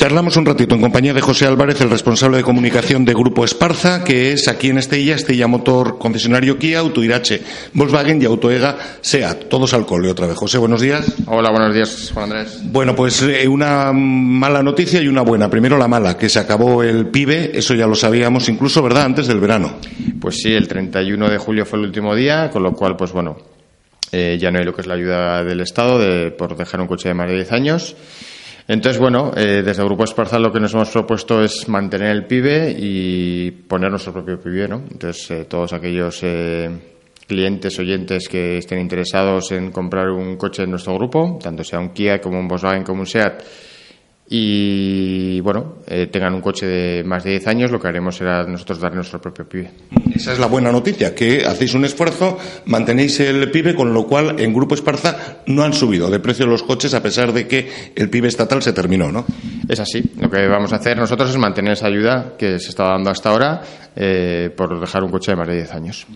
Charlamos un ratito en compañía de José Álvarez, el responsable de comunicación de Grupo Esparza, que es aquí en Estella, Estella Motor, concesionario Kia, Autoirache, Volkswagen y Autoega, SEAT. Todos al cole otra vez. José, buenos días. Hola, buenos días, Juan Andrés. Bueno, pues eh, una mala noticia y una buena. Primero la mala, que se acabó el PIBE, eso ya lo sabíamos incluso, ¿verdad?, antes del verano. Pues sí, el 31 de julio fue el último día, con lo cual, pues bueno, eh, ya no hay lo que es la ayuda del Estado de, por dejar un coche de más de 10 años. Entonces, bueno, eh, desde el Grupo Esparza lo que nos hemos propuesto es mantener el PIBE y poner nuestro propio PIBE, ¿no? Entonces, eh, todos aquellos eh, clientes, oyentes que estén interesados en comprar un coche en nuestro grupo, tanto sea un Kia como un Volkswagen como un SEAT, y bueno, eh, tengan un coche de más de 10 años, lo que haremos será nosotros dar nuestro propio PIBE. Esa es la buena noticia, que hacéis un esfuerzo, mantenéis el PIBE, con lo cual en Grupo Esparza no han subido de precio los coches a pesar de que el PIBE estatal se terminó, ¿no? Es así. Lo que vamos a hacer nosotros es mantener esa ayuda que se está dando hasta ahora eh, por dejar un coche de más de 10 años.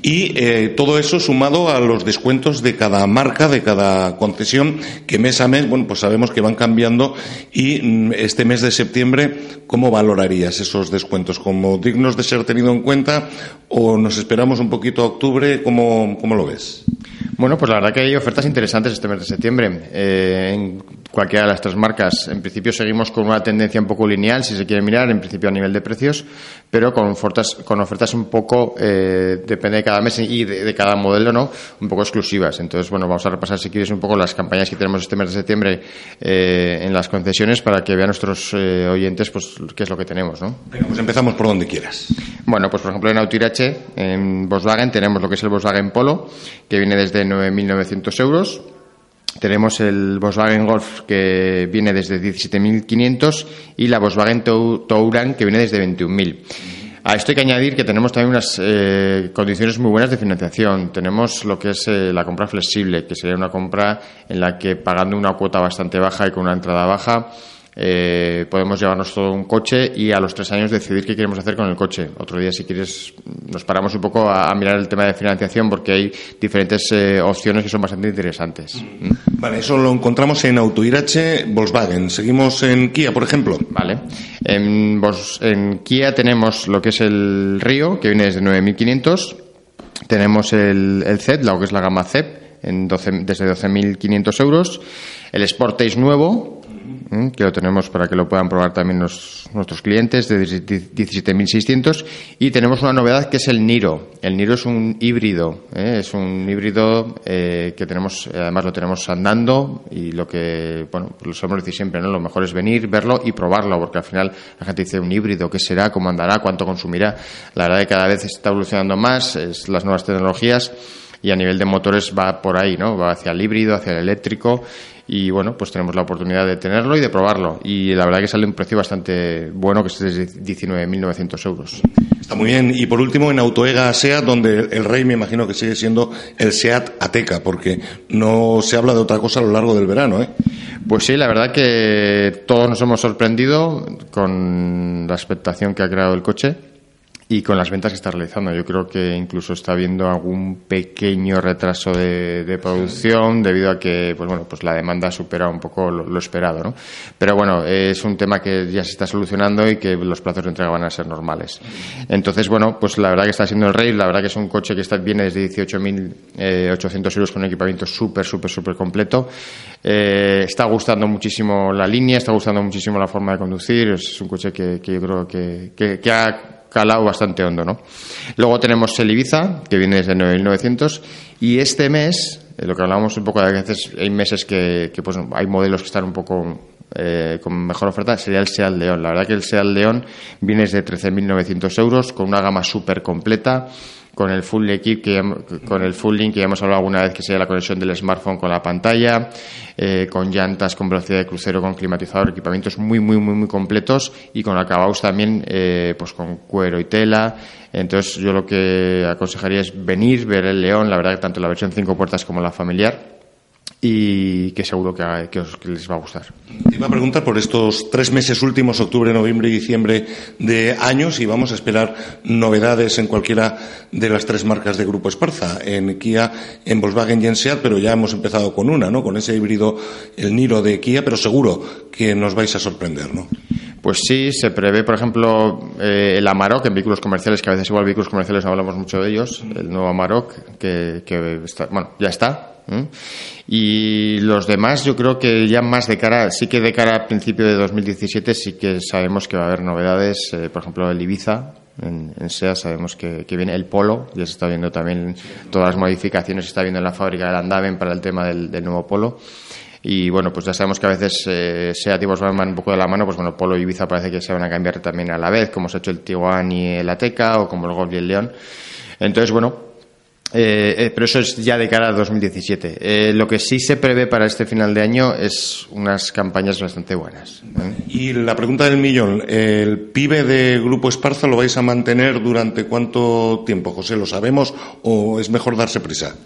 Y eh, todo eso sumado a los descuentos de cada marca, de cada concesión, que mes a mes, bueno, pues sabemos que van cambiando. Y mm, este mes de septiembre, ¿cómo valorarías esos descuentos? ¿Como dignos de ser tenido en cuenta o nos esperamos un poquito a octubre? ¿Cómo, cómo lo ves? Bueno, pues la verdad que hay ofertas interesantes este mes de septiembre. Eh, cualquiera de las tres marcas, en principio seguimos con una tendencia un poco lineal, si se quiere mirar, en principio a nivel de precios, pero con ofertas, con ofertas un poco, eh, depende de cada mes y de, de, cada modelo, ¿no? Un poco exclusivas. Entonces, bueno, vamos a repasar, si quieres, un poco las campañas que tenemos este mes de septiembre eh, en las concesiones para que vean nuestros eh, oyentes, pues, qué es lo que tenemos, ¿no? Venga, pues empezamos por donde quieras. Bueno, pues por ejemplo en Autoirache, en Volkswagen, tenemos lo que es el Volkswagen Polo, que viene desde 9.900 euros. Tenemos el Volkswagen Golf que viene desde 17.500 y la Volkswagen Touran que viene desde 21.000. A esto hay que añadir que tenemos también unas eh, condiciones muy buenas de financiación. Tenemos lo que es eh, la compra flexible, que sería una compra en la que pagando una cuota bastante baja y con una entrada baja eh, podemos llevarnos todo un coche y a los tres años decidir qué queremos hacer con el coche. Otro día, si quieres, nos paramos un poco a, a mirar el tema de financiación porque hay diferentes eh, opciones que son bastante interesantes. ¿Mm? Vale, eso lo encontramos en Autoirache, Volkswagen. Seguimos en Kia, por ejemplo. Vale. En, en Kia tenemos lo que es el Río, que viene desde 9.500. Tenemos el, el CEP, lo que es la gama CEP, en 12, desde 12.500 euros. El Sportage nuevo, que lo tenemos para que lo puedan probar también los, nuestros clientes, de 17.600. Y tenemos una novedad que es el Niro. El Niro es un híbrido, ¿eh? es un híbrido eh, que tenemos, además lo tenemos andando y lo que, bueno, lo sabemos decir siempre, ¿no? Lo mejor es venir, verlo y probarlo, porque al final la gente dice un híbrido, ¿qué será? ¿Cómo andará? ¿Cuánto consumirá? La verdad es que cada vez está evolucionando más, es las nuevas tecnologías y a nivel de motores va por ahí, ¿no? Va hacia el híbrido, hacia el eléctrico y bueno, pues tenemos la oportunidad de tenerlo y de probarlo. Y la verdad que sale un precio bastante bueno, que es de 19.900 euros. Está muy bien. Y por último, en Autoega SEAT, donde el rey me imagino que sigue siendo el SEAT Ateca, porque no se habla de otra cosa a lo largo del verano, ¿eh? Pues sí, la verdad que todos nos hemos sorprendido con la expectación que ha creado el coche y con las ventas que está realizando. Yo creo que incluso está habiendo algún pequeño retraso de, de producción debido a que, pues bueno, pues la demanda supera un poco lo, lo, esperado, ¿no? Pero bueno, es un tema que ya se está solucionando y que los plazos de entrega van a ser normales. Entonces, bueno, pues la verdad que está siendo el rey, la verdad que es un coche que está, viene desde 18.800 euros con un equipamiento súper, súper, súper completo. Eh, está gustando muchísimo la línea, está gustando muchísimo la forma de conducir, es un coche que, que yo creo que, que, que ha calado bastante hondo, ¿no? Luego tenemos el Ibiza, que viene desde 9.900, y este mes, eh, lo que hablábamos un poco de hay meses que, que pues hay modelos que están un poco eh, con mejor oferta, sería el Seat León. La verdad que el Seat León viene desde 13.900 euros, con una gama súper completa, con el full equip que con el full link que ya hemos hablado alguna vez que sería la conexión del smartphone con la pantalla eh, con llantas con velocidad de crucero con climatizador equipamientos muy muy muy muy completos y con acabados también eh, pues con cuero y tela. Entonces yo lo que aconsejaría es venir ver el León la verdad que tanto la versión cinco puertas como la familiar y que seguro que, que os- que les va a gustar Te iba a preguntar por estos tres meses últimos, octubre, noviembre y diciembre de años, y vamos a esperar novedades en cualquiera de las tres marcas de Grupo Esparza, en Kia, en Volkswagen y en SEAT, pero ya hemos empezado con una, ¿no? Con ese híbrido, el Niro de Kia, pero seguro que nos vais a sorprender, ¿no? Pues sí, se prevé, por ejemplo, eh, el Amarok en vehículos comerciales, que a veces igual vehículos comerciales no hablamos mucho de ellos, el nuevo Amarok, que, que está, bueno, ya está. Y los demás, yo creo que ya más de cara, sí que de cara a principio de 2017, sí que sabemos que va a haber novedades, eh, por ejemplo, el Ibiza. En, en SEA sabemos que, viene el Polo, ya se está viendo también todas las modificaciones, se está viendo en la fábrica del Andaven para el tema del, nuevo Polo. Y bueno, pues ya sabemos que a veces eh, SEAT y Volkswagen un poco de la mano, pues bueno, Polo y Ibiza parece que se van a cambiar también a la vez, como se ha hecho el Tiguan y el Ateca, o como el Golf y el León. Entonces, bueno, eh, eh, pero eso es ya de cara a 2017. Eh, lo que sí se prevé para este final de año es unas campañas bastante buenas. ¿eh? Y la pregunta del millón, ¿el pibe de Grupo Esparza lo vais a mantener durante cuánto tiempo, José? ¿Lo sabemos o es mejor darse prisa?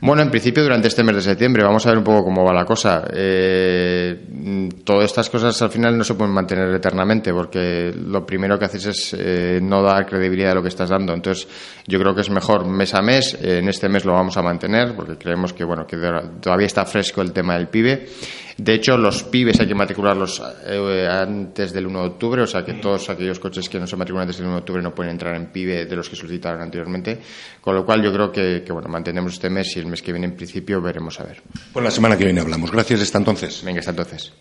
Bueno, en principio durante este mes de septiembre vamos a ver un poco cómo va la cosa. Eh, todas estas cosas al final no se pueden mantener eternamente porque lo primero que haces es eh, no dar credibilidad a lo que estás dando. Entonces yo creo que es mejor mes a mes. Eh, en este mes lo vamos a mantener porque creemos que bueno que todavía está fresco el tema del pibe. De hecho, los pibes hay que matricularlos eh, antes del 1 de octubre, o sea que todos aquellos coches que no se matriculan antes del 1 de octubre no pueden entrar en pibe de los que solicitaron anteriormente. Con lo cual yo creo que, que bueno, mantenemos este mes y el mes que viene en principio veremos a ver. Pues la semana que viene hablamos. Gracias hasta entonces. Venga, hasta entonces.